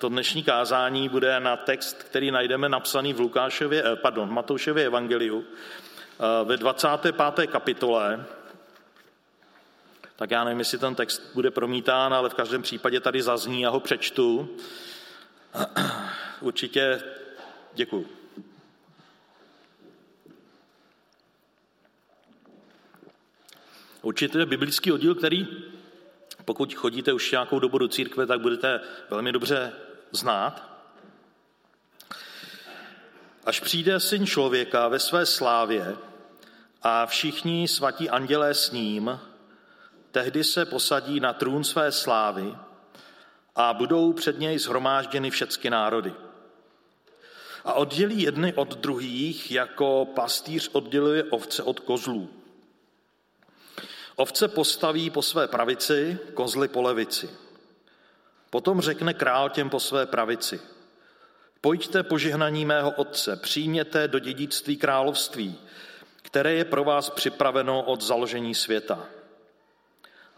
to dnešní kázání bude na text, který najdeme napsaný v Lukášově, eh, pardon, Matoušově evangeliu eh, ve 25. kapitole. Tak já nevím, jestli ten text bude promítán, ale v každém případě tady zazní, já ho přečtu. Určitě děkuju. Určitě biblický oddíl, který pokud chodíte už nějakou dobu do církve, tak budete velmi dobře znát. Až přijde syn člověka ve své slávě a všichni svatí andělé s ním, tehdy se posadí na trůn své slávy a budou před něj zhromážděny všechny národy. A oddělí jedny od druhých, jako pastýř odděluje ovce od kozlů. Ovce postaví po své pravici, kozly po levici. Potom řekne král těm po své pravici. Pojďte požehnaní mého otce, přijměte do dědictví království, které je pro vás připraveno od založení světa.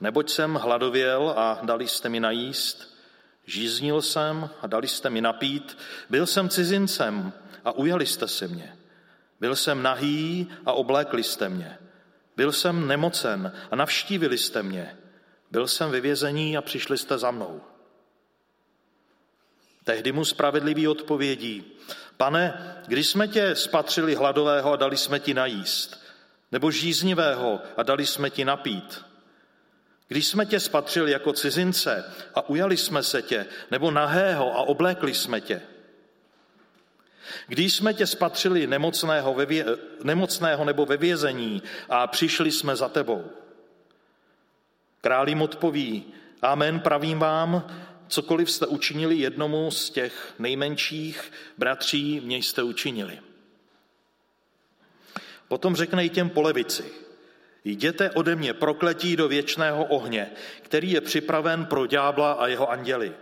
Neboť jsem hladověl a dali jste mi najíst, žíznil jsem a dali jste mi napít, byl jsem cizincem a ujali jste si mě. Byl jsem nahý a oblékli jste mě. Byl jsem nemocen a navštívili jste mě. Byl jsem ve vězení a přišli jste za mnou. Tehdy mu spravedlivý odpovědí, pane, když jsme tě spatřili hladového a dali jsme ti najíst, nebo žíznivého a dali jsme ti napít, když jsme tě spatřili jako cizince a ujali jsme se tě, nebo nahého a oblékli jsme tě, když jsme tě spatřili nemocného, ve vě, nemocného nebo ve vězení a přišli jsme za tebou. Král jim odpoví, amen, pravím vám, cokoliv jste učinili jednomu z těch nejmenších bratří, mě jste učinili. Potom řekne i těm polevici, jděte ode mě prokletí do věčného ohně, který je připraven pro ďábla a jeho anděli.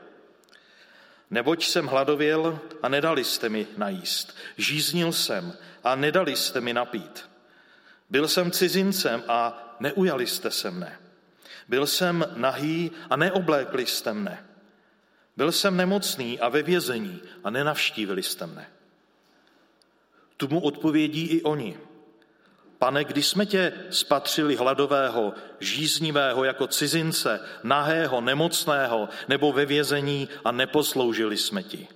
Neboť jsem hladověl a nedali jste mi najíst. Žíznil jsem a nedali jste mi napít. Byl jsem cizincem a neujali jste se mne. Byl jsem nahý a neoblékli jste mne. Byl jsem nemocný a ve vězení a nenavštívili jste mne. Tu mu odpovědí i oni. Pane, když jsme tě spatřili hladového, žíznivého jako cizince, nahého, nemocného nebo ve vězení a neposloužili jsme ti.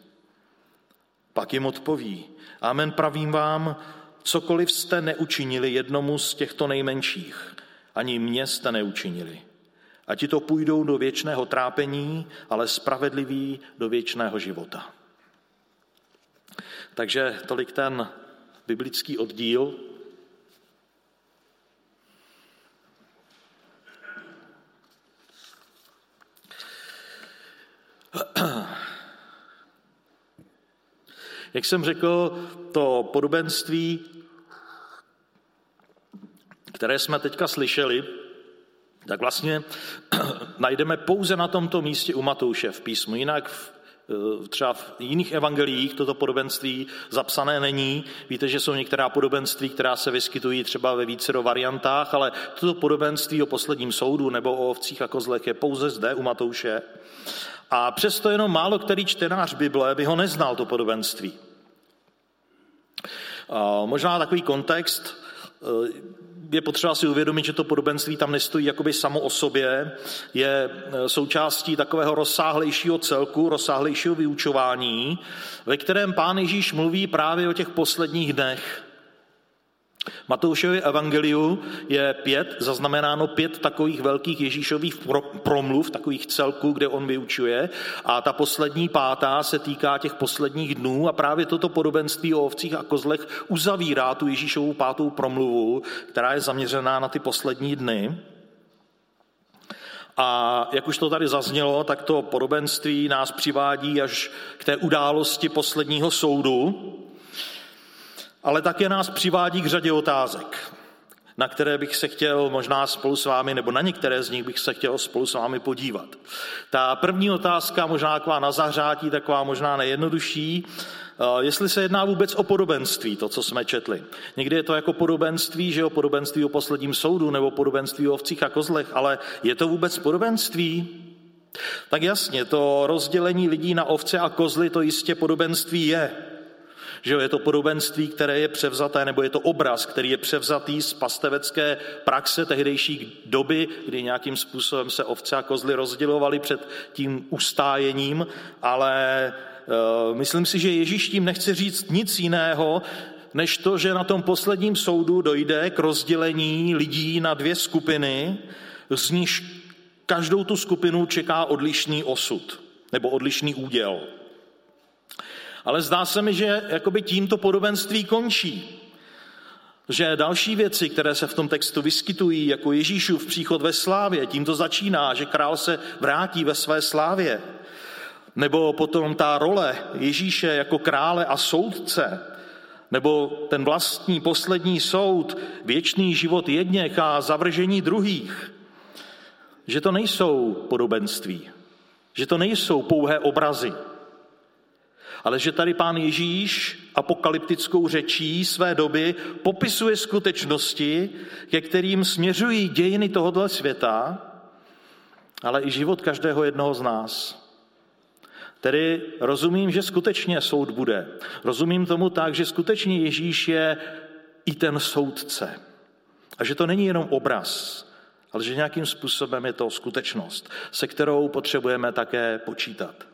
Pak jim odpoví, amen pravím vám, cokoliv jste neučinili jednomu z těchto nejmenších, ani mě jste neučinili. A ti to půjdou do věčného trápení, ale spravedliví do věčného života. Takže tolik ten biblický oddíl, Jak jsem řekl, to podobenství, které jsme teďka slyšeli, tak vlastně najdeme pouze na tomto místě u Matouše v písmu. Jinak v, eh, třeba v jiných evangeliích toto podobenství zapsané není. Víte, že jsou některá podobenství, která se vyskytují třeba ve více variantách, ale toto podobenství o posledním soudu nebo o ovcích a kozlech je pouze zde u Matouše. A přesto jenom málo který čtenář Bible by ho neznal, to podobenství. Možná takový kontext, je potřeba si uvědomit, že to podobenství tam nestojí jakoby samo o sobě, je eh, součástí takového rozsáhlejšího celku, rozsáhlejšího vyučování, ve kterém pán Ježíš mluví právě o těch posledních dnech. Matoušově evangeliu je pět, zaznamenáno pět takových velkých Ježíšových promluv, takových celků, kde on vyučuje. A ta poslední pátá se týká těch posledních dnů a právě toto podobenství o ovcích a kozlech uzavírá tu Ježíšovou pátou promluvu, která je zaměřená na ty poslední dny. A jak už to tady zaznělo, tak to podobenství nás přivádí až k té události posledního soudu, ale také nás přivádí k řadě otázek, na které bych se chtěl možná spolu s vámi, nebo na některé z nich bych se chtěl spolu s vámi podívat. Ta první otázka, možná taková na zahřátí, taková možná nejjednodušší, eh, jestli se jedná vůbec o podobenství, to, co jsme četli. Někdy je to jako podobenství, že o podobenství o posledním soudu nebo podobenství o ovcích a kozlech, ale je to vůbec podobenství? Tak jasně, to rozdělení lidí na ovce a kozly to jistě podobenství je. Že je to podobenství, které je převzaté, nebo je to obraz, který je převzatý z pastevecké praxe tehdejší doby, kdy nějakým způsobem se ovce a kozly rozdělovaly před tím ustájením, ale uh, myslím si, že Ježíš tím nechce říct nic jiného, než to, že na tom posledním soudu dojde k rozdělení lidí na dvě skupiny, z níž každou tu skupinu čeká odlišný osud nebo odlišný úděl. Ale zdá se mi, že jakoby tímto podobenství končí. Že další věci, které se v tom textu vyskytují, jako Ježíšův příchod ve slávě, tím to začíná, že král se vrátí ve své slávě. Nebo potom ta role Ježíše jako krále a soudce, nebo ten vlastní poslední soud, věčný život jedněch a zavržení druhých. Že to nejsou podobenství, že to nejsou pouhé obrazy, ale že tady pán Ježíš apokalyptickou řečí své doby popisuje skutečnosti, ke kterým směřují dějiny tohoto světa, ale i život každého jednoho z nás. Tedy rozumím, že skutečně soud bude. Rozumím tomu tak, že skutečně Ježíš je i ten soudce. A že to není jenom obraz, ale že nějakým způsobem je to skutečnost, se kterou potřebujeme také počítat.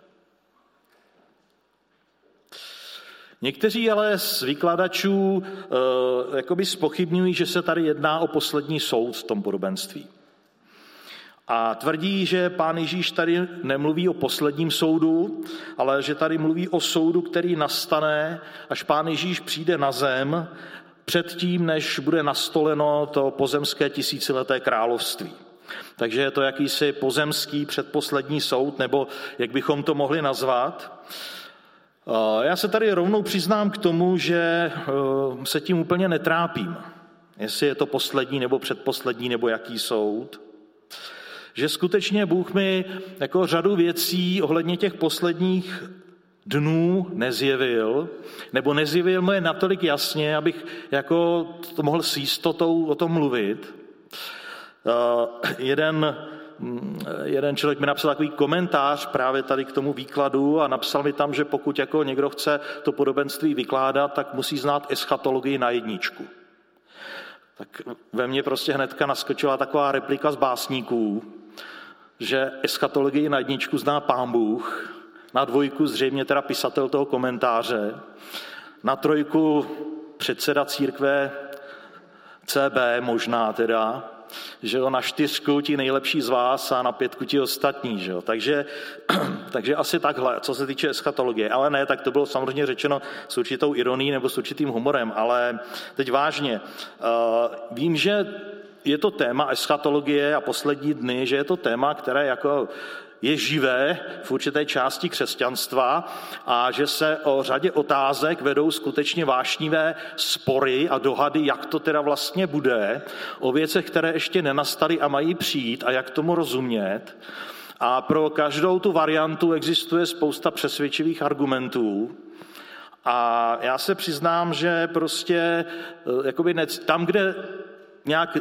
Někteří ale z vykladačů e, jakoby spochybňují, že se tady jedná o poslední soud v tom podobenství. A tvrdí, že pán Ježíš tady nemluví o posledním soudu, ale že tady mluví o soudu, který nastane, až pán Ježíš přijde na zem, předtím, než bude nastoleno to pozemské tisícileté království. Takže je to jakýsi pozemský předposlední soud, nebo jak bychom to mohli nazvat. Já se tady rovnou přiznám k tomu, že eh, se tím úplně netrápím, jestli je to poslední nebo předposlední nebo jaký soud. Že skutečně Bůh mi jako řadu věcí ohledně těch posledních dnů nezjevil, nebo nezjevil mu je natolik jasně, abych jako to mohl s jistotou o tom mluvit. Uh, jeden jeden člověk mi napsal takový komentář právě tady k tomu výkladu a napsal mi tam, že pokud jako někdo chce to podobenství vykládat, tak musí znát eschatologii na jedničku. Tak ve mně prostě hnedka naskočila taková replika z básníků, že eschatologii na jedničku zná pán Bůh, na dvojku zřejmě teda pisatel toho komentáře, na trojku předseda církve CB možná teda, že jo, na čtyřku ti nejlepší z vás a na pětku ti ostatní, že jo. Takže, takže asi takhle, co se týče eschatologie. Ale ne, tak to bylo samozřejmě řečeno s určitou ironií nebo s určitým humorem, ale teď vážně. Uh, vím, že je to téma eschatologie a poslední dny, že je to téma, které jako je živé v určité části křesťanstva a že se o řadě otázek vedou skutečně vášnivé spory a dohady, jak to teda vlastně bude, o věcech, které ještě nenastaly a mají přijít a jak tomu rozumět. A pro každou tu variantu existuje spousta přesvědčivých argumentů. A já se přiznám, že prostě eh, jakoby tam, kde nějak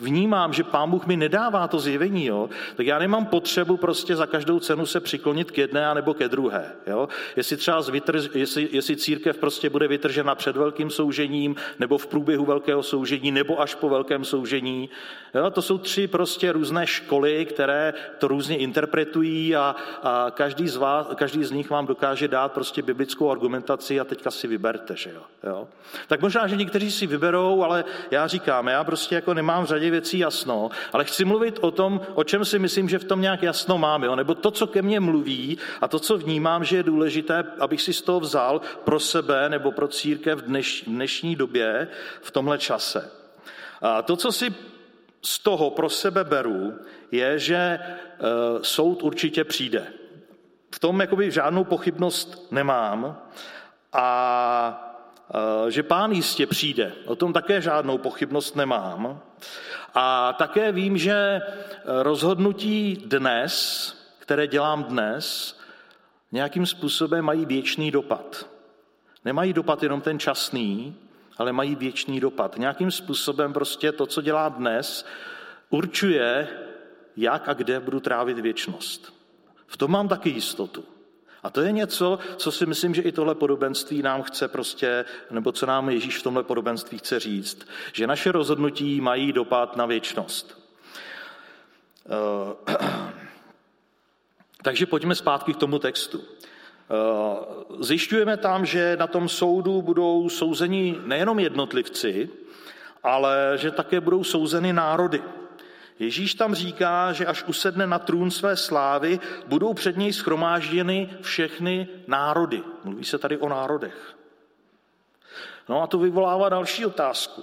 vnímám, že pán Bůh mi nedává to zjevení, jo, tak já nemám potřebu prostě za každou cenu se přiklonit k jedné nebo ke druhé. Jo. Jestli třeba vytrž, jestli, jestli církev prostě bude vytržena před velkým soužením, nebo v průběhu velkého soužení, nebo až po velkém soužení. Jo, to jsou tři prostě různé školy, které to různě interpretují a, a každý, z vás, každý z nich vám dokáže dát prostě biblickou argumentaci a teďka si vyberte. Že jo. Jo. Tak možná, že někteří si vyberou, ale já říkám, já prostě jako nemám v řadě věcí jasno, ale chci mluvit o tom, o čem si myslím, že v tom nějak jasno mám, jo? nebo to, co ke mně mluví a to, co vnímám, že je důležité, abych si z toho vzal pro sebe nebo pro církev v dneš, dnešní době, v tomhle čase. A to, co si z toho pro sebe beru, je, že e, soud určitě přijde. V tom jakoby žádnou pochybnost nemám a že pán jistě přijde. O tom také žádnou pochybnost nemám. A také vím, že rozhodnutí dnes, které dělám dnes, nějakým způsobem mají věčný dopad. Nemají dopad jenom ten časný, ale mají věčný dopad. Nějakým způsobem prostě to, co dělám dnes, určuje, jak a kde budu trávit věčnost. V tom mám taky jistotu. A to je něco, co si myslím, že i tohle podobenství nám chce prostě, nebo co nám Ježíš v tomhle podobenství chce říct, že naše rozhodnutí mají dopad na věčnost. Eh, takže pojďme zpátky k tomu textu. Eh, zjišťujeme tam, že na tom soudu budou souzeni nejenom jednotlivci, ale že také budou souzeny národy. Ježíš tam říká, že až usedne na trůn své slávy, budou před něj schromážděny všechny národy. Mluví se tady o národech. No a to vyvolává další otázku.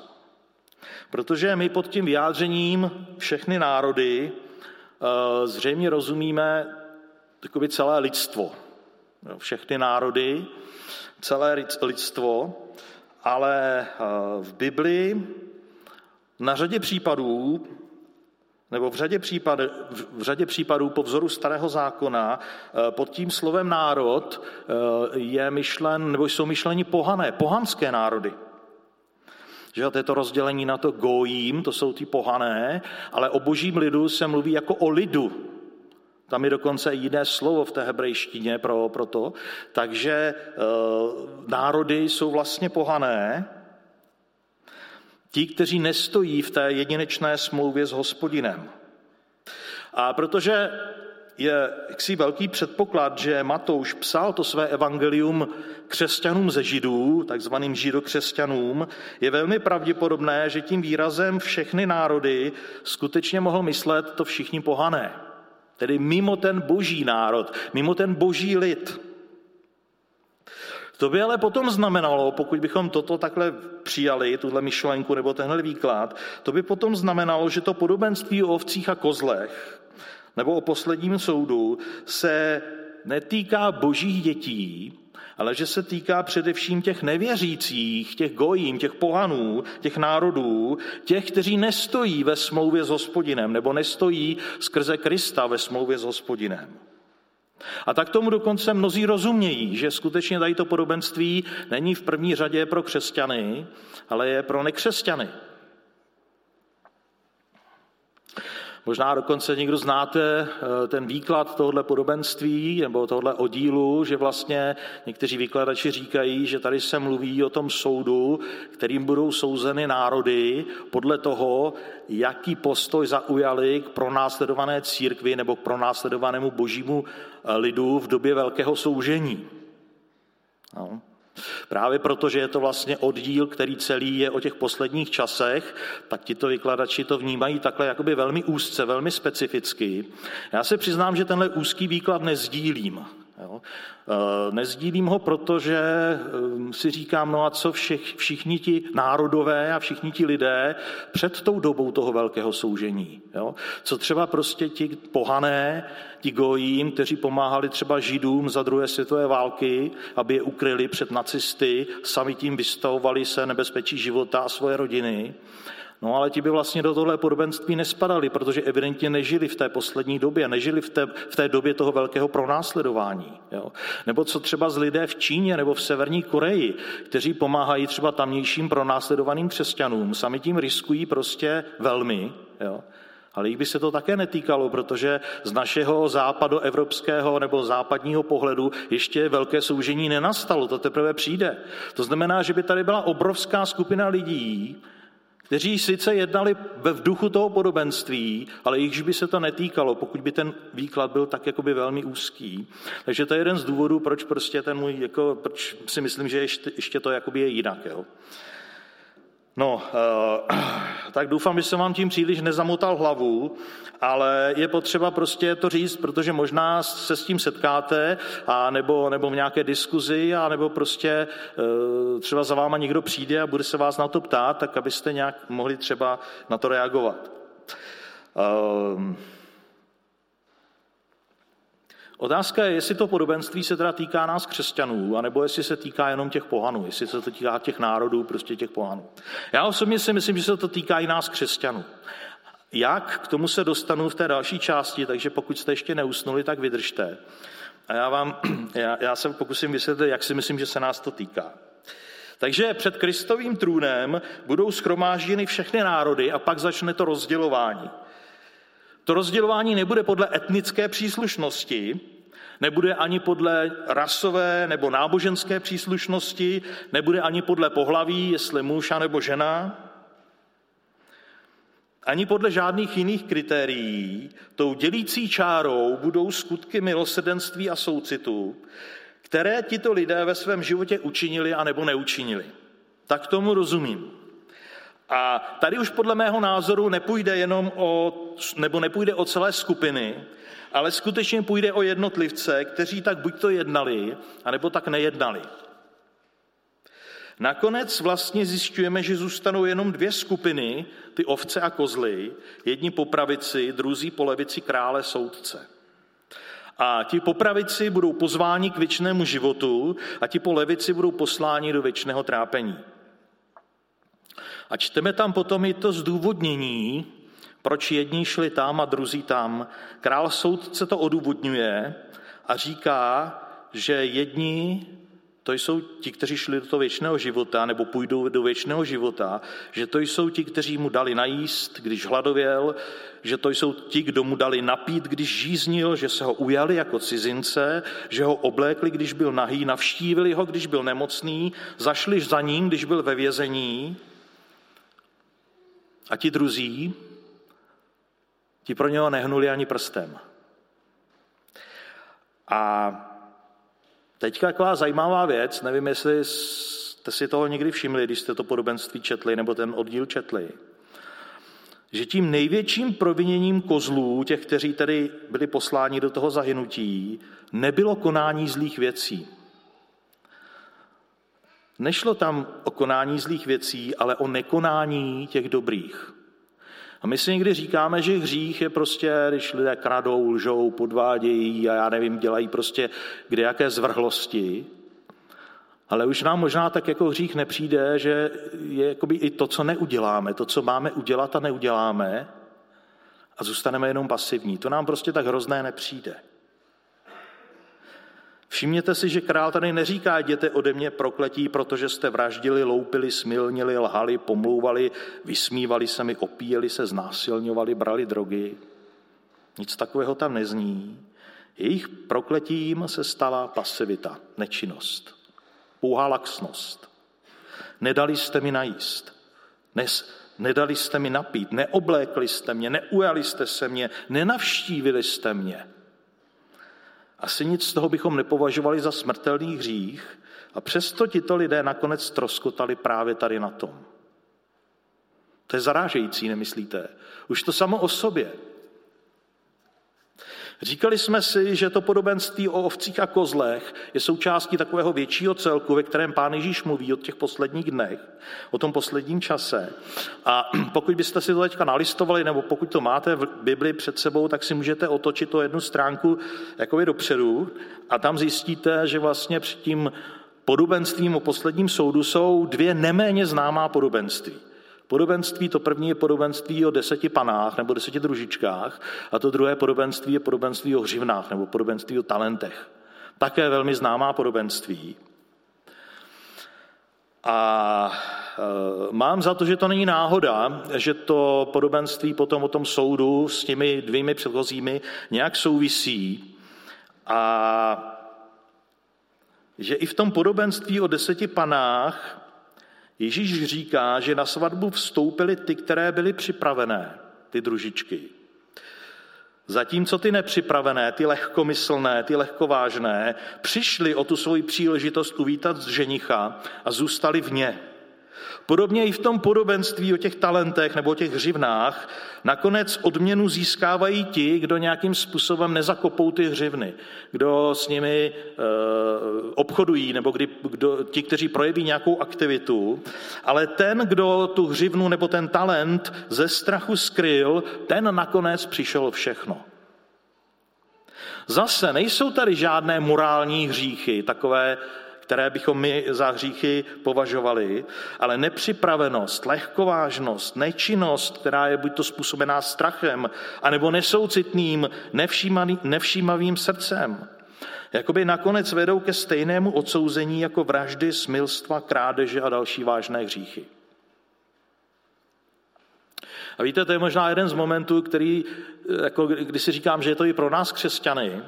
Protože my pod tím vyjádřením všechny národy eh, zřejmě rozumíme takový celé lidstvo. Všechny národy, celé lidstvo, ale eh, v Biblii na řadě případů nebo v řadě, případ, v řadě případů po vzoru starého zákona eh, pod tím slovem národ eh, je myšlen, nebo jsou myšleni pohané, pohanské národy. Že to je to rozdělení na to gojím, to jsou ty pohané, ale o božím lidu se mluví jako o lidu. Tam je dokonce jiné slovo v té hebrejštině pro, pro to. Takže e, národy jsou vlastně pohané, Ti, kteří nestojí v té jedinečné smlouvě s hospodinem. A protože je jaksi velký předpoklad, že Matouš psal to své evangelium křesťanům ze židů, takzvaným židokřesťanům, je velmi pravděpodobné, že tím výrazem všechny národy skutečně mohl myslet to všichni pohané. Tedy mimo ten boží národ, mimo ten boží lid. To by ale potom znamenalo, pokud bychom toto takhle přijali, tuhle myšlenku nebo tenhle výklad, to by potom znamenalo, že to podobenství o ovcích a kozlech nebo o posledním soudu se netýká božích dětí, ale že se týká především těch nevěřících, těch gojím, těch pohanů, těch národů, těch, kteří nestojí ve smlouvě s hospodinem nebo nestojí skrze Krista ve smlouvě s hospodinem. A tak tomu dokonce mnozí rozumějí, že skutečně tady to podobenství není v první řadě pro křesťany, ale je pro nekřesťany. Možná dokonce někdo znáte eh, ten výklad tohohle podobenství nebo tohle oddílu, že vlastně někteří výkladači říkají, že tady se mluví o tom soudu, kterým budou souzeny národy podle toho, jaký postoj zaujali k pronásledované církvi nebo k pronásledovanému božímu eh, lidu v době velkého soužení. No. Právě proto, že je to vlastně oddíl, který celý je o těch posledních časech, tak tito vykladači to vnímají takhle jakoby velmi úzce, velmi specificky. Já se přiznám, že tenhle úzký výklad nezdílím. Jo. Eh, nezdílím ho, protože eh, si říkám, no a co všich, všichni ti národové a všichni ti lidé před tou dobou toho velkého soužení. Jo. Co třeba prostě ti pohané, ti gojím, kteří pomáhali třeba židům za druhé světové války, aby je ukryli před nacisty, sami tím vystavovali se nebezpečí života a svoje rodiny. No ale ti by vlastně do tohle podobenství nespadali, protože evidentně nežili v té poslední době, nežili v té, v té době toho velkého pronásledování. Jo. Nebo co třeba z lidé v Číně nebo v Severní Koreji, kteří pomáhají třeba tamnějším pronásledovaným křesťanům, sami tím riskují prostě velmi. Jo. Ale jich by se to také netýkalo, protože z našeho západoevropského nebo západního pohledu ještě velké soužení nenastalo, to teprve přijde. To znamená, že by tady byla obrovská skupina lidí, kteří sice jednali ve duchu toho podobenství, ale jichž by se to netýkalo, pokud by ten výklad byl tak jakoby velmi úzký. Takže to je jeden z důvodů, proč prostě ten můj, jako, proč si myslím, že ještě, ještě to jakoby je jinak. Jo. No, eh, tak doufám, že jsem vám tím příliš nezamotal hlavu, ale je potřeba prostě to říct, protože možná se s tím setkáte, a nebo, nebo v nějaké diskuzi, a nebo prostě eh, třeba za váma někdo přijde a bude se vás na to ptát, tak abyste nějak mohli třeba na to reagovat. Um, Otázka je, jestli to podobenství se teda týká nás křesťanů, anebo jestli se týká jenom těch pohanů, jestli se to týká těch národů, prostě těch pohanů. Já osobně si myslím, že se to týká i nás křesťanů. Jak? K tomu se dostanu v té další části, takže pokud jste ještě neusnuli, tak vydržte. A já vám, já, já se pokusím vysvětlit, jak si myslím, že se nás to týká. Takže před Kristovým trůnem budou schromážděny všechny národy a pak začne to rozdělování. To rozdělování nebude podle etnické příslušnosti, Nebude ani podle rasové nebo náboženské příslušnosti, nebude ani podle pohlaví, jestli muž nebo žena, ani podle žádných jiných kritérií. Tou dělící čárou budou skutky milosrdenství a soucitu, které tito lidé ve svém životě učinili a nebo neučinili. Tak tomu rozumím. A tady už podle mého názoru nepůjde jenom o, nebo nepůjde o celé skupiny, ale skutečně půjde o jednotlivce, kteří tak buď to jednali, anebo tak nejednali. Nakonec vlastně zjišťujeme, že zůstanou jenom dvě skupiny, ty ovce a kozly, jedni po pravici, druzí po levici krále soudce. A ti po pravici budou pozváni k věčnému životu a ti po levici budou posláni do věčného trápení. A čteme tam potom i to zdůvodnění, proč jedni šli tam a druzí tam. Král soudce to odůvodňuje a říká, že jedni to jsou ti, kteří šli do toho věčného života nebo půjdou do věčného života, že to jsou ti, kteří mu dali najíst, když hladověl, že to jsou ti, kdo mu dali napít, když žíznil, že se ho ujali jako cizince, že ho oblékli, když byl nahý, navštívili ho, když byl nemocný, zašli za ním, když byl ve vězení. A ti druzí, ti pro něho nehnuli ani prstem. A Teďka taková zajímavá věc, nevím, jestli jste si toho někdy všimli, když jste to podobenství četli, nebo ten oddíl četli, že tím největším proviněním kozlů, těch, kteří tedy byli posláni do toho zahynutí, nebylo konání zlých věcí. Nešlo tam o konání zlých věcí, ale o nekonání těch dobrých. A my si někdy říkáme, že hřích je prostě, když lidé kradou, lžou, podvádějí a já nevím, dělají prostě kde jaké zvrhlosti. Ale už nám možná tak jako hřích nepřijde, že je jakoby i to, co neuděláme, to, co máme udělat a neuděláme a zůstaneme jenom pasivní. To nám prostě tak hrozné nepřijde. Všimněte si, že král tady neříká, jděte ode mě prokletí, protože jste vraždili, loupili, smilnili, lhali, pomlouvali, vysmívali se mi, opíjeli se, znásilňovali, brali drogy. Nic takového tam nezní. Jejich prokletím se stala pasivita, nečinnost, pouhá laxnost. Nedali jste mi najíst, Nes, nedali jste mi napít, neoblékli jste mě, neujali jste se mě, nenavštívili jste mě. Asi nic z toho bychom nepovažovali za smrtelný hřích a přesto tito lidé nakonec troskotali právě tady na tom. To je zarážející, nemyslíte? Už to samo o sobě. Říkali jsme si, že to podobenství o ovcích a kozlech je součástí takového většího celku, ve kterém pán Ježíš mluví o těch posledních dnech, o tom posledním čase. A pokud byste si to teďka nalistovali, nebo pokud to máte v Bibli před sebou, tak si můžete otočit to jednu stránku jakoby dopředu a tam zjistíte, že vlastně před tím podobenstvím o posledním soudu jsou dvě neméně známá podobenství. Podobenství, to první je podobenství o deseti panách nebo deseti družičkách a to druhé podobenství je podobenství o hřivnách nebo podobenství o talentech. Také velmi známá podobenství. A e, mám za to, že to není náhoda, že to podobenství potom o tom soudu s těmi dvěmi předchozími nějak souvisí a že i v tom podobenství o deseti panách Ježíš říká, že na svatbu vstoupily ty, které byly připravené, ty družičky. Zatímco ty nepřipravené, ty lehkomyslné, ty lehkovážné, přišli o tu svoji příležitost uvítat z ženicha a zůstali v ně. Podobně i v tom podobenství o těch talentech nebo o těch hřivnách nakonec odměnu získávají ti, kdo nějakým způsobem nezakopou ty hřivny, kdo s nimi e, obchodují nebo kdy, kdo, ti, kteří projeví nějakou aktivitu, ale ten, kdo tu hřivnu nebo ten talent ze strachu skryl, ten nakonec přišel všechno. Zase nejsou tady žádné morální hříchy, takové které bychom my za hříchy považovali, ale nepřipravenost, lehkovážnost, nečinnost, která je buď to způsobená strachem, anebo nesoucitným, nevšímavým srdcem, jakoby nakonec vedou ke stejnému odsouzení jako vraždy, smilstva, krádeže a další vážné hříchy. A víte, to je možná jeden z momentů, který, jako, kdy si říkám, že je to i pro nás křesťany,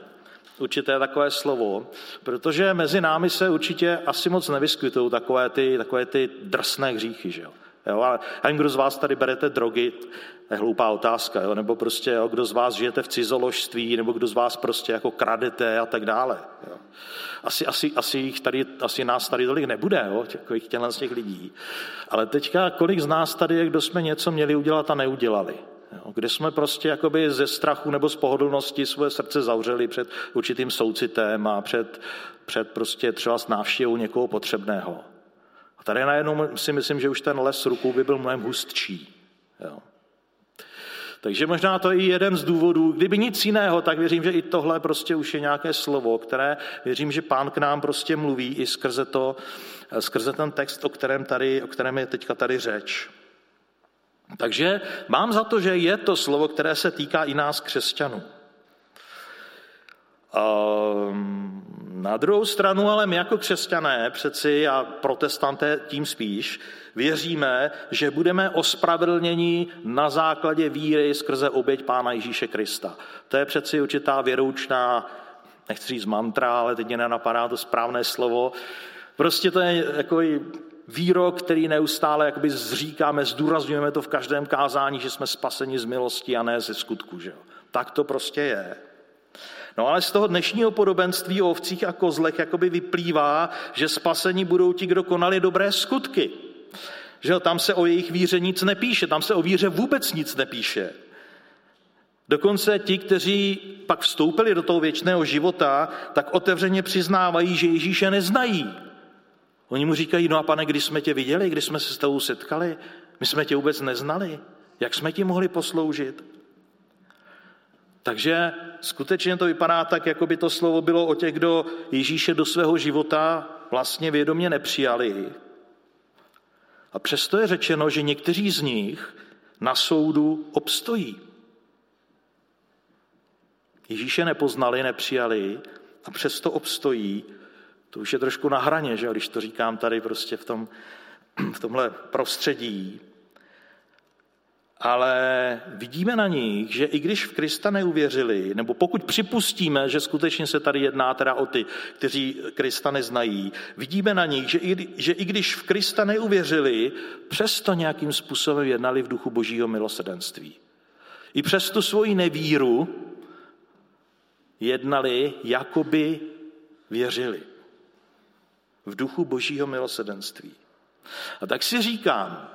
určité takové slovo, protože mezi námi se určitě asi moc nevyskytují takové ty, takové ty drsné hříchy. Že jo? Jo, ale ani kdo z vás tady berete drogy, to je hloupá otázka, jo? nebo prostě jo, kdo z vás žijete v cizoložství, nebo kdo z vás prostě jako kradete a tak dále. Jo? Asi, asi, asi, jich tady, asi nás tady tolik nebude, jo? těchto z těch lidí. Ale teďka, kolik z nás tady kdo jsme něco měli udělat a neudělali? Jo? Kde jsme prostě jakoby ze strachu nebo z pohodlnosti svoje srdce zavřeli před určitým soucitem a před, před prostě třeba s návštěvou někoho potřebného. A tady najednou si myslím, že už ten les rukou by byl mnohem hustší. Jo? Takže možná to je i jeden z důvodů. Kdyby nic jiného, tak věřím, že i tohle prostě už je nějaké slovo, které věřím, že pán k nám prostě mluví i skrze to, skrze ten text, o kterém, tady, o kterém je teďka tady řeč. Takže mám za to, že je to slovo, které se týká i nás křesťanů. Um, na druhou stranu, ale my jako křesťané přeci a protestanté tím spíš, věříme, že budeme ospravedlněni na základě víry skrze oběť Pána Ježíše Krista. To je přeci určitá věroučná, nechci říct mantra, ale teď mě nenapadá to správné slovo. Prostě to je jako výrok, který neustále jakoby zříkáme, zdůrazňujeme to v každém kázání, že jsme spaseni z milosti a ne ze skutku. Že jo? Tak to prostě je. No ale z toho dnešního podobenství o ovcích a kozlech jakoby vyplývá, že spasení budou ti, kdo konali dobré skutky. Že tam se o jejich víře nic nepíše, tam se o víře vůbec nic nepíše. Dokonce ti, kteří pak vstoupili do toho věčného života, tak otevřeně přiznávají, že Ježíše neznají. Oni mu říkají, no a pane, když jsme tě viděli, když jsme se s tebou setkali, my jsme tě vůbec neznali, jak jsme ti mohli posloužit? Takže skutečně to vypadá tak, jako by to slovo bylo o těch, kdo Ježíše do svého života vlastně vědomě nepřijali. A přesto je řečeno, že někteří z nich na soudu obstojí. Ježíše nepoznali, nepřijali a přesto obstojí. To už je trošku na hraně, že když to říkám tady prostě v, tom, v tomhle prostředí ale vidíme na nich, že i když v Krista neuvěřili, nebo pokud připustíme, že skutečně se tady jedná teda o ty, kteří Krista neznají, vidíme na nich, že i, že i když v Krista neuvěřili, přesto nějakým způsobem jednali v duchu božího milosedenství. I přes tu svoji nevíru jednali, jakoby věřili. V duchu božího milosedenství. A tak si říkám,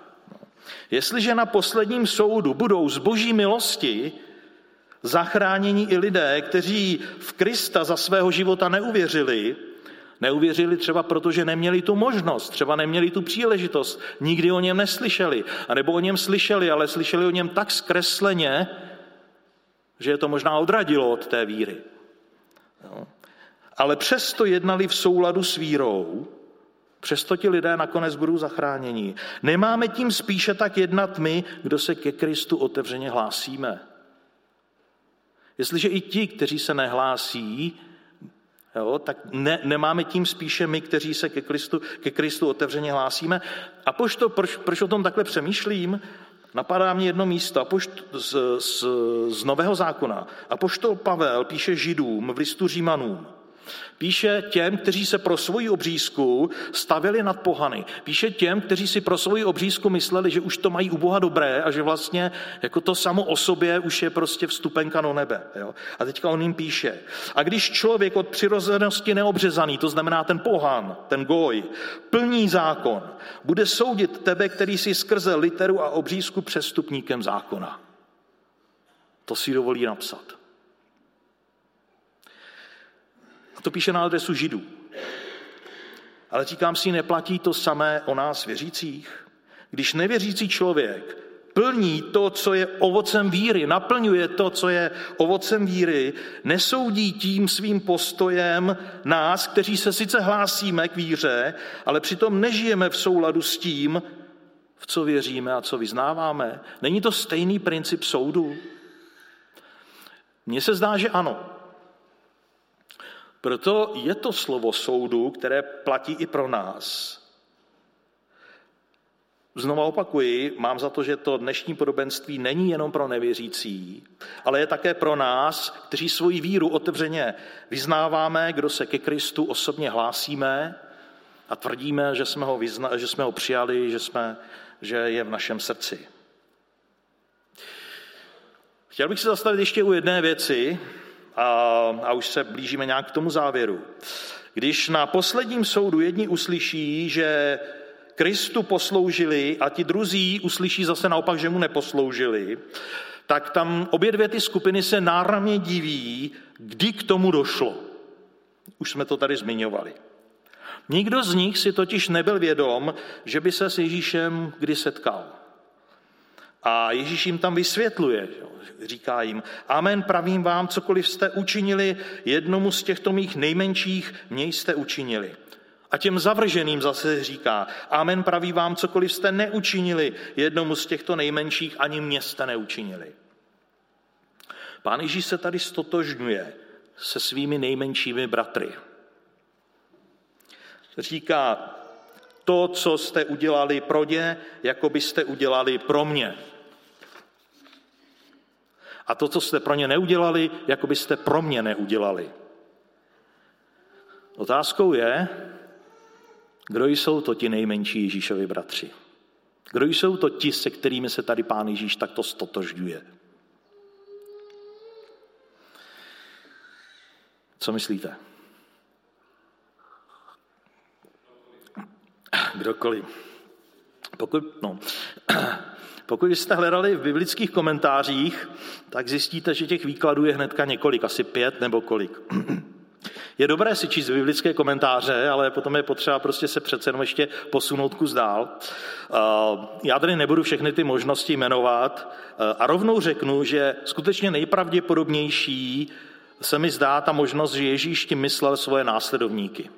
Jestliže na posledním soudu budou z boží milosti zachráněni i lidé, kteří v Krista za svého života neuvěřili, neuvěřili třeba proto, že neměli tu možnost, třeba neměli tu příležitost, nikdy o něm neslyšeli, anebo o něm slyšeli, ale slyšeli o něm tak zkresleně, že je to možná odradilo od té víry. Jo. Ale přesto jednali v souladu s vírou, Přesto ti lidé nakonec budou zachráněni. Nemáme tím spíše tak jednat my, kdo se ke Kristu otevřeně hlásíme. Jestliže i ti, kteří se nehlásí, jo, tak ne, nemáme tím spíše my, kteří se ke Kristu, ke Kristu otevřeně hlásíme. A pošto, proč, proč o tom takhle přemýšlím? Napadá mě jedno místo a pošt, z, z, z Nového zákona. A poštol Pavel píše židům v listu Římanům. Píše těm, kteří se pro svoji obřízku stavili nad pohany. Píše těm, kteří si pro svoji obřízku mysleli, že už to mají u Boha dobré a že vlastně jako to samo o sobě už je prostě vstupenka do nebe. Jo? A teďka on jim píše. A když člověk od přirozenosti neobřezaný, to znamená ten pohan, ten goj, plní zákon, bude soudit tebe, který si skrze literu a obřízku přestupníkem zákona. To si dovolí napsat. To píše na adresu židů. Ale říkám si, neplatí to samé o nás věřících? Když nevěřící člověk plní to, co je ovocem víry, naplňuje to, co je ovocem víry, nesoudí tím svým postojem nás, kteří se sice hlásíme k víře, ale přitom nežijeme v souladu s tím, v co věříme a co vyznáváme. Není to stejný princip soudu? Mně se zdá, že ano. Proto je to slovo soudu, které platí i pro nás. Znovu opakuji, mám za to, že to dnešní podobenství není jenom pro nevěřící, ale je také pro nás, kteří svoji víru otevřeně vyznáváme, kdo se ke Kristu osobně hlásíme a tvrdíme, že jsme ho, vyzna, že jsme ho přijali, že, jsme, že je v našem srdci. Chtěl bych se zastavit ještě u jedné věci a, a už se blížíme nějak k tomu závěru. Když na posledním soudu jedni uslyší, že Kristu posloužili a ti druzí uslyší zase naopak, že mu neposloužili, tak tam obě dvě ty skupiny se náramně diví, kdy k tomu došlo. Už jsme to tady zmiňovali. Nikdo z nich si totiž nebyl vědom, že by se s Ježíšem kdy setkal. A Ježíš jim tam vysvětluje, říká jim, amen, pravím vám, cokoliv jste učinili jednomu z těchto mých nejmenších, mě jste učinili. A těm zavrženým zase říká, amen, praví vám, cokoliv jste neučinili jednomu z těchto nejmenších, ani mě jste neučinili. Pán Ježíš se tady stotožňuje se svými nejmenšími bratry. Říká, to, co jste udělali pro ně, jako byste udělali pro mě. A to, co jste pro ně neudělali, jako byste pro mě neudělali. Otázkou je, kdo jsou to ti nejmenší Ježíšovi bratři? Kdo jsou to ti, se kterými se tady pán Ježíš takto stotožňuje? Co myslíte? Kdokoliv. Pokud, no, pokud jste hledali v biblických komentářích, tak zjistíte, že těch výkladů je hnedka několik, asi pět nebo kolik. Je dobré si číst biblické komentáře, ale potom je potřeba prostě se přece jenom ještě posunout kus dál. Já tady nebudu všechny ty možnosti jmenovat a rovnou řeknu, že skutečně nejpravděpodobnější se mi zdá ta možnost, že Ježíš tím myslel svoje následovníky.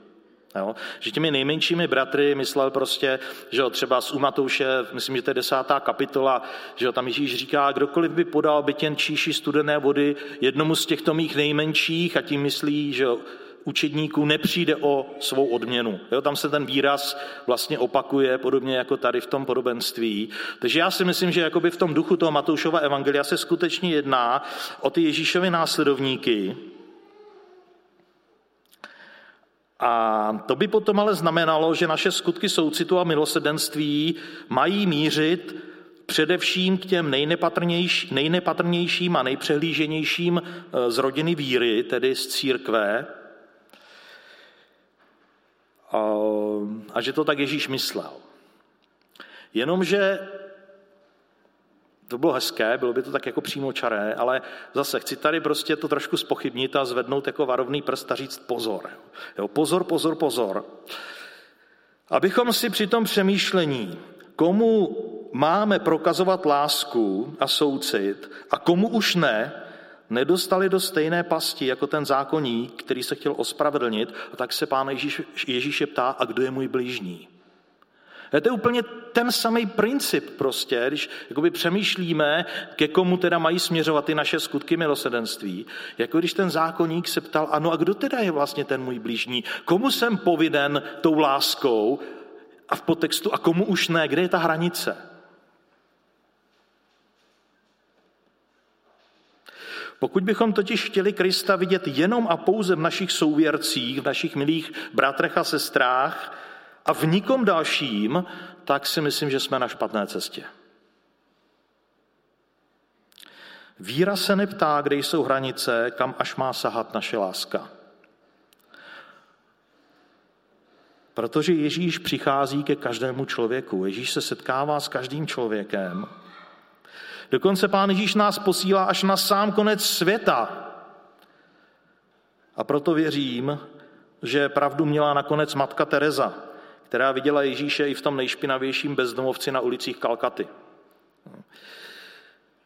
Jo? Že těmi nejmenšími bratry myslel prostě, že jo, třeba z Umatouše, myslím, že to je desátá kapitola, že jo, tam Ježíš říká, kdokoliv by podal bytěn číši studené vody jednomu z těchto mých nejmenších a tím myslí, že jo, učedníků nepřijde o svou odměnu. Jo, tam se ten výraz vlastně opakuje, podobně jako tady v tom podobenství. Takže já si myslím, že jakoby v tom duchu toho Matoušova evangelia se skutečně jedná o ty Ježíšovy následovníky, a to by potom ale znamenalo, že naše skutky soucitu a milosedenství mají mířit především k těm nejnepatrnější, nejnepatrnějším a nejpřehlíženějším eh, z rodiny víry, tedy z církve, a, a že to tak Ježíš myslel. Jenomže to bylo hezké, bylo by to tak jako přímo čaré, ale zase chci tady prostě to trošku spochybnit a zvednout jako varovný prst a říct pozor. Jo, pozor, pozor, pozor. Abychom si při tom přemýšlení, komu máme prokazovat lásku a soucit a komu už ne, nedostali do stejné pasti jako ten zákonník, který se chtěl ospravedlnit, a tak se pán Ježíš, Ježíše ptá, a kdo je můj blížní? To je úplně ten samý princip prostě, když jakoby přemýšlíme, ke komu teda mají směřovat ty naše skutky milosedenství. Jako když ten zákonník se ptal, ano a kdo teda je vlastně ten můj blížní? Komu jsem povinen tou láskou a v potextu a komu už ne? Kde je ta hranice? Pokud bychom totiž chtěli Krista vidět jenom a pouze v našich souvěrcích, v našich milých bratrech a sestrách a v nikom dalším, tak si myslím, že jsme na špatné cestě. Víra se neptá, kde jsou hranice, kam až má sahat naše láska. Protože Ježíš přichází ke každému člověku. Ježíš se setkává s každým člověkem Dokonce Pán Ježíš nás posílá až na sám konec světa. A proto věřím, že pravdu měla nakonec matka Teresa, která viděla Ježíše i v tom nejšpinavějším bezdomovci na ulicích Kalkaty.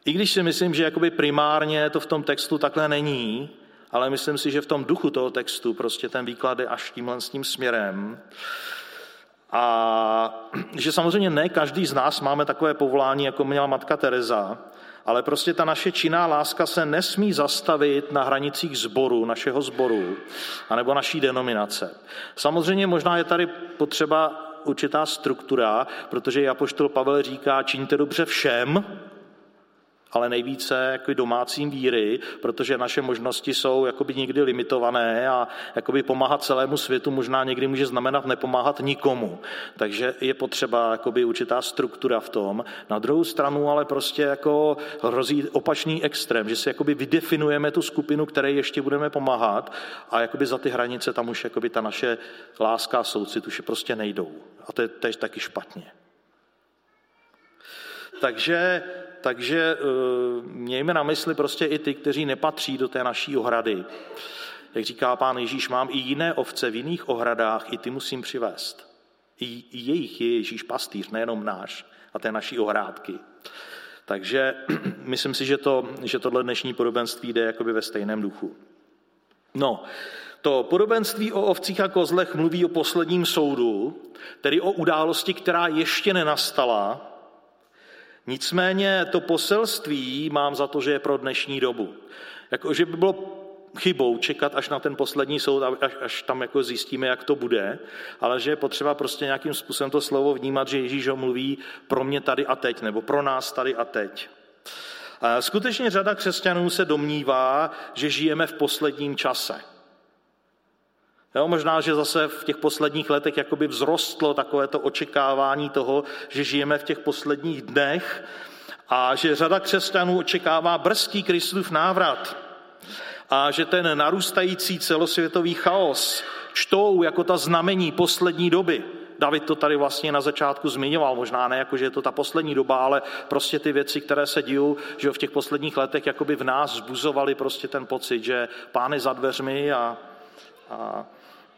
I když si myslím, že jakoby primárně to v tom textu takhle není, ale myslím si, že v tom duchu toho textu prostě ten výklad je až tímhle s tím směrem. A že samozřejmě ne každý z nás máme takové povolání, jako měla matka Teresa, ale prostě ta naše činná láska se nesmí zastavit na hranicích zboru, našeho zboru, anebo naší denominace. Samozřejmě možná je tady potřeba určitá struktura, protože Japoštol Pavel říká, čiňte dobře všem, ale nejvíce jako domácím víry, protože naše možnosti jsou jakoby někdy limitované a jakoby pomáhat celému světu možná někdy může znamenat nepomáhat nikomu. Takže je potřeba jakoby určitá struktura v tom. Na druhou stranu ale prostě jako hrozí opačný extrém, že si jakoby vydefinujeme tu skupinu, které ještě budeme pomáhat a jakoby za ty hranice tam už jakoby ta naše láska a soucit už prostě nejdou. A to je tež taky špatně. Takže takže eh, mějme na mysli prostě i ty, kteří nepatří do té naší ohrady. Jak říká pán Ježíš, mám i jiné ovce v jiných ohradách, i ty musím přivést. I, jejich je Ježíš pastýř, nejenom náš a té naší ohrádky. Takže myslím si, že, to, že tohle dnešní podobenství jde jakoby ve stejném duchu. No, to podobenství o ovcích a kozlech mluví o posledním soudu, tedy o události, která ještě nenastala, Nicméně to poselství mám za to, že je pro dnešní dobu. Jako, že by bylo chybou čekat až na ten poslední soud, až, až tam jako zjistíme, jak to bude, ale že je potřeba prostě nějakým způsobem to slovo vnímat, že Ježíš ho mluví pro mě tady a teď, nebo pro nás tady a teď. Skutečně řada křesťanů se domnívá, že žijeme v posledním čase. Jo, možná, že zase v těch posledních letech jakoby vzrostlo takové to očekávání toho, že žijeme v těch posledních dnech a že řada křesťanů očekává brzký Kristův návrat a že ten narůstající celosvětový chaos čtou jako ta znamení poslední doby. David to tady vlastně na začátku zmiňoval, možná ne jako, že je to ta poslední doba, ale prostě ty věci, které se dějí, že v těch posledních letech jakoby v nás zbuzovaly prostě ten pocit, že pán je za dveřmi a, a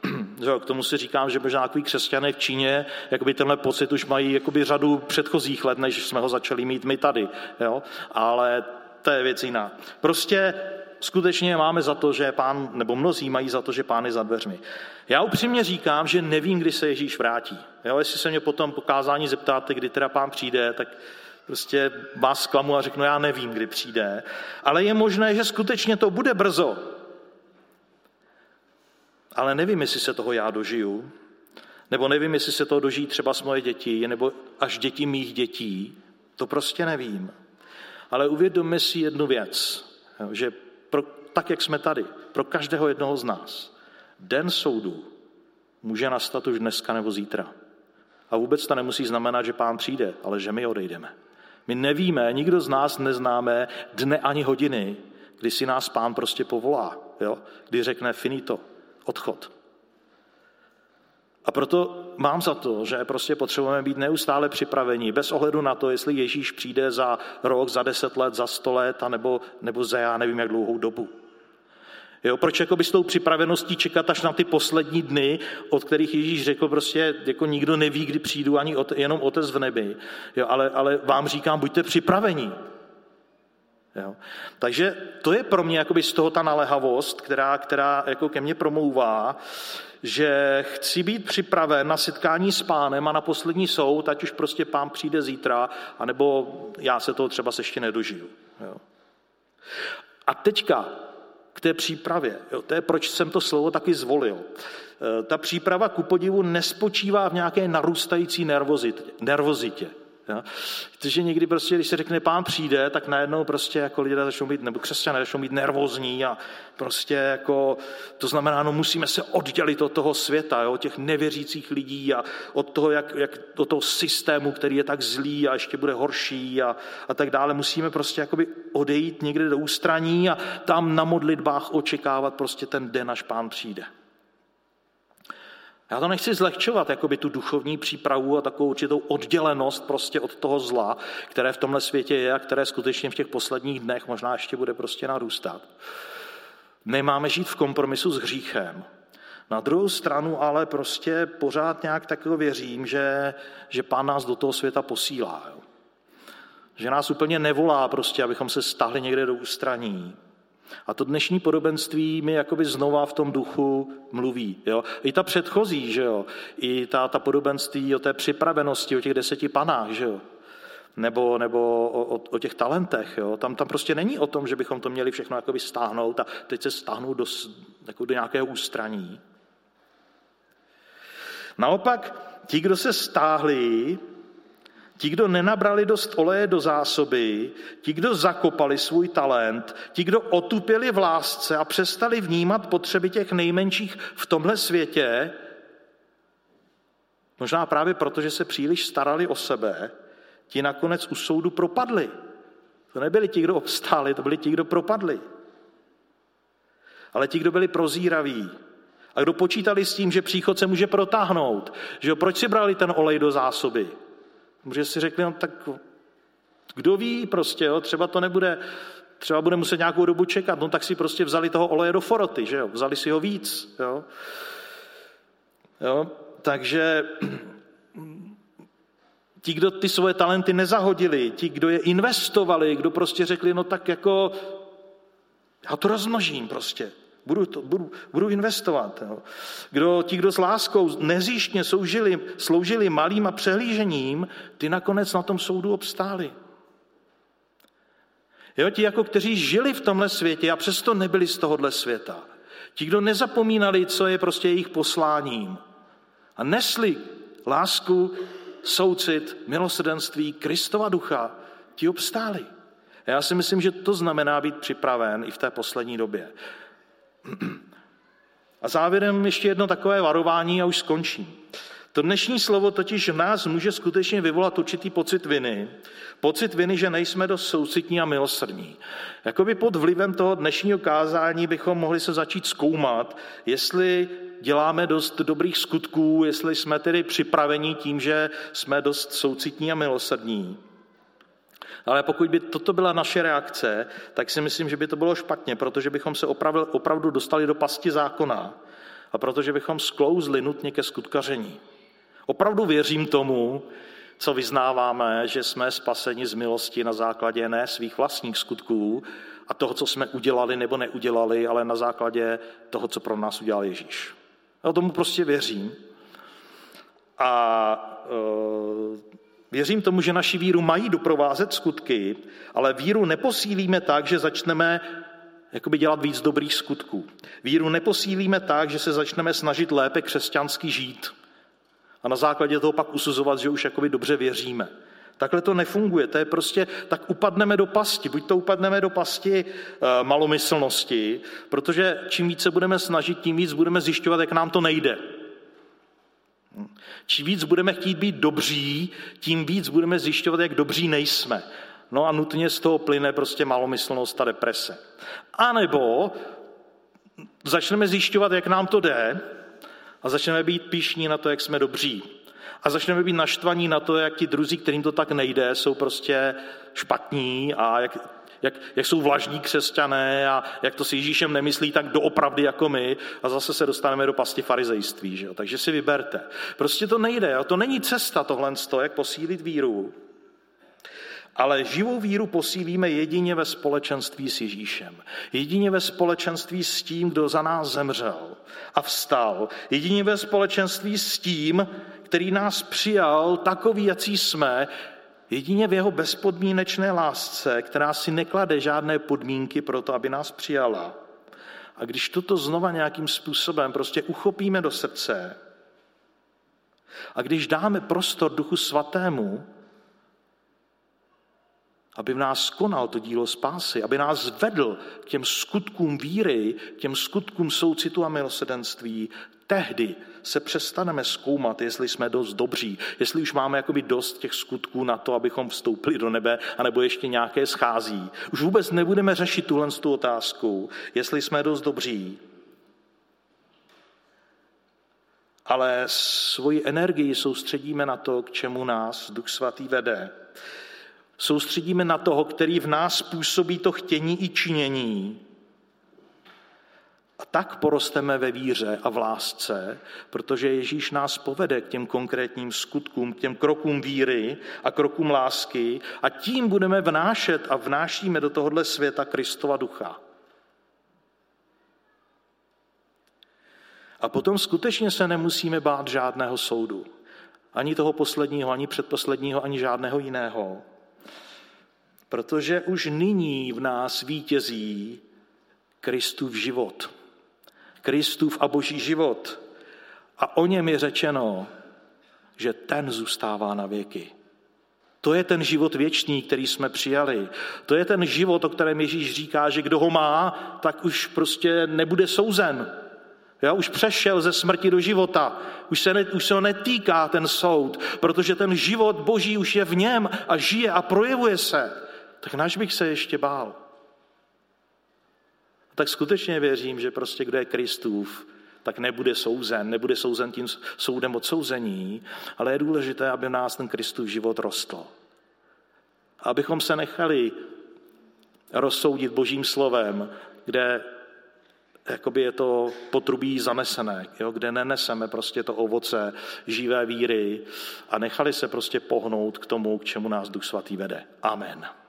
k tomu si říkám, že možná takový křesťané v Číně jakoby tenhle pocit už mají jakoby řadu předchozích let, než jsme ho začali mít my tady. Jo? Ale to je věc jiná. Prostě skutečně máme za to, že pán, nebo mnozí mají za to, že pán je za dveřmi. Já upřímně říkám, že nevím, kdy se Ježíš vrátí. Jo? Jestli se mě potom po kázání zeptáte, kdy teda pán přijde, tak prostě vás zklamu a řeknu, já nevím, kdy přijde. Ale je možné, že skutečně to bude brzo. Ale nevím, jestli se toho já dožiju, nebo nevím, jestli se toho dožijí třeba s moje děti, nebo až děti mých dětí. To prostě nevím. Ale uvědomme si jednu věc, že pro, tak, jak jsme tady, pro každého jednoho z nás, den soudu může nastat už dneska nebo zítra. A vůbec to nemusí znamenat, že pán přijde, ale že my odejdeme. My nevíme, nikdo z nás neznáme dne ani hodiny, kdy si nás pán prostě povolá, jo? kdy řekne finito, odchod. A proto mám za to, že prostě potřebujeme být neustále připraveni, bez ohledu na to, jestli Ježíš přijde za rok, za deset let, za sto let, nebo, nebo za já nevím jak dlouhou dobu. Jo, proč jako by s tou připraveností čekat až na ty poslední dny, od kterých Ježíš řekl prostě, jako nikdo neví, kdy přijdu, ani ot, jenom otec v nebi. Jo, ale, ale vám říkám, buďte připraveni. Jo. Takže to je pro mě jakoby z toho ta naléhavost, která, která jako ke mně promlouvá, že chci být připraven na setkání s pánem a na poslední soud, ať už prostě pán přijde zítra, anebo já se toho třeba se ještě nedožiju. Jo. A teďka k té přípravě. Jo, to je, proč jsem to slovo taky zvolil. E, ta příprava ku podivu nespočívá v nějaké narůstající nervozitě. nervozitě. Jo? Protože někdy prostě, když se řekne, pán přijde, tak najednou prostě jako lidé začnou být, nebo křesťané začnou být nervózní a prostě jako, to znamená, no musíme se oddělit od toho světa, jo? těch nevěřících lidí a od toho, jak, jak, od toho systému, který je tak zlý a ještě bude horší a, a tak dále. Musíme prostě jakoby odejít někde do ústraní a tam na modlitbách očekávat prostě ten den, až pán přijde. Já to nechci zlehčovat, jakoby tu duchovní přípravu a takovou určitou oddělenost prostě od toho zla, které v tomhle světě je a které skutečně v těch posledních dnech možná ještě bude prostě narůstat. Nemáme žít v kompromisu s hříchem. Na druhou stranu ale prostě pořád nějak takového věřím, že, že pán nás do toho světa posílá. Jo. Že nás úplně nevolá prostě, abychom se stahli někde do ústraní, a to dnešní podobenství mi jakoby znova v tom duchu mluví. Jo? I ta předchozí, že jo? i ta, ta podobenství o té připravenosti, o těch deseti panách, že jo? nebo, nebo o, o, o těch talentech. Jo? Tam, tam prostě není o tom, že bychom to měli všechno jakoby stáhnout a teď se stáhnout do, jako do nějakého ústraní. Naopak, ti, kdo se stáhli, ti, kdo nenabrali dost oleje do zásoby, ti, kdo zakopali svůj talent, ti, kdo otupěli v lásce a přestali vnímat potřeby těch nejmenších v tomhle světě, možná právě proto, že se příliš starali o sebe, ti nakonec u soudu propadli. To nebyli ti, kdo obstáli, to byli ti, kdo propadli. Ale ti, kdo byli prozíraví a kdo počítali s tím, že příchod se může protáhnout, že jo, proč si brali ten olej do zásoby? Protože si řekli, no tak kdo ví prostě, jo, třeba to nebude, třeba bude muset nějakou dobu čekat, no tak si prostě vzali toho oleje do foroty, že jo, vzali si ho víc, jo. jo takže ti, kdo ty svoje talenty nezahodili, ti, kdo je investovali, kdo prostě řekli, no tak jako já to rozmnožím prostě, budu, to, budu, budu investovat. Jo. Kdo, ti, kdo s láskou nezjištně sloužili, sloužili malým a přehlížením, ty nakonec na tom soudu obstáli. Jo, ti, jako kteří žili v tomhle světě a přesto nebyli z tohohle světa. Ti, kdo nezapomínali, co je prostě jejich posláním a nesli lásku, soucit, milosrdenství Kristova ducha, ti obstáli. Já si myslím, že to znamená být připraven i v té poslední době. A závěrem ještě jedno takové varování a už skončím. To dnešní slovo totiž v nás může skutečně vyvolat určitý pocit viny. Pocit viny, že nejsme dost soucitní a milosrdní. Jakoby pod vlivem toho dnešního kázání bychom mohli se začít zkoumat, jestli děláme dost dobrých skutků, jestli jsme tedy připraveni tím, že jsme dost soucitní a milosrdní. Ale pokud by toto byla naše reakce, tak si myslím, že by to bylo špatně, protože bychom se opravdu, dostali do pasti zákona a protože bychom sklouzli nutně ke skutkaření. Opravdu věřím tomu, co vyznáváme, že jsme spaseni z milosti na základě ne svých vlastních skutků a toho, co jsme udělali nebo neudělali, ale na základě toho, co pro nás udělal Ježíš. Já tomu prostě věřím. A e, Věřím tomu, že naši víru mají doprovázet skutky, ale víru neposílíme tak, že začneme jakoby dělat víc dobrých skutků. Víru neposílíme tak, že se začneme snažit lépe křesťansky žít a na základě toho pak usuzovat, že už jakoby dobře věříme. Takhle to nefunguje, to je prostě, tak upadneme do pasti, buď to upadneme do pasti e, malomyslnosti, protože čím více budeme snažit, tím víc budeme zjišťovat, jak nám to nejde. Čím víc budeme chtít být dobří, tím víc budeme zjišťovat, jak dobří nejsme. No a nutně z toho plyne prostě malomyslnost a deprese. A nebo začneme zjišťovat, jak nám to jde a začneme být píšní na to, jak jsme dobří. A začneme být naštvaní na to, jak ti druzí, kterým to tak nejde, jsou prostě špatní a jak jak, jak jsou vlažní křesťané a jak to si Ježíšem nemyslí tak doopravdy jako my a zase se dostaneme do pasti farizejství. Že jo? Takže si vyberte. Prostě to nejde. Jo? To není cesta tohle, jak posílit víru. Ale živou víru posílíme jedině ve společenství s Ježíšem. Jedině ve společenství s tím, kdo za nás zemřel a vstal. Jedině ve společenství s tím, který nás přijal takový, jací jsme, Jedině v jeho bezpodmínečné lásce, která si neklade žádné podmínky pro to, aby nás přijala. A když toto znova nějakým způsobem prostě uchopíme do srdce a když dáme prostor Duchu Svatému, aby v nás konal to dílo spásy, aby nás vedl k těm skutkům víry, k těm skutkům soucitu a milosedenství, tehdy se přestaneme zkoumat, jestli jsme dost dobří, jestli už máme jakoby dost těch skutků na to, abychom vstoupili do nebe, anebo ještě nějaké schází. Už vůbec nebudeme řešit tuhle tu otázku, jestli jsme dost dobří, ale svoji energii soustředíme na to, k čemu nás Duch Svatý vede. Soustředíme na toho, který v nás působí to chtění i činění, a tak porosteme ve víře a v lásce, protože Ježíš nás povede k těm konkrétním skutkům, k těm krokům víry a krokům lásky a tím budeme vnášet a vnášíme do tohohle světa Kristova ducha. A potom skutečně se nemusíme bát žádného soudu. Ani toho posledního, ani předposledního, ani žádného jiného. Protože už nyní v nás vítězí Kristův život. Kristův a boží život. A o něm je řečeno, že ten zůstává na věky. To je ten život věčný, který jsme přijali. To je ten život, o kterém Ježíš říká, že kdo ho má, tak už prostě nebude souzen. Já už přešel ze smrti do života. Už se, ne, už se ho netýká ten soud, protože ten život boží už je v něm a žije a projevuje se. Tak nač bych se ještě bál. Tak skutečně věřím, že prostě kdo je Kristův, tak nebude souzen, nebude souzen tím soudem odsouzení, ale je důležité, aby nás ten Kristův život rostl. Abychom se nechali rozsoudit božím slovem, kde jakoby je to potrubí zanesené, jo, kde neneseme prostě to ovoce živé víry a nechali se prostě pohnout k tomu, k čemu nás Duch Svatý vede. Amen.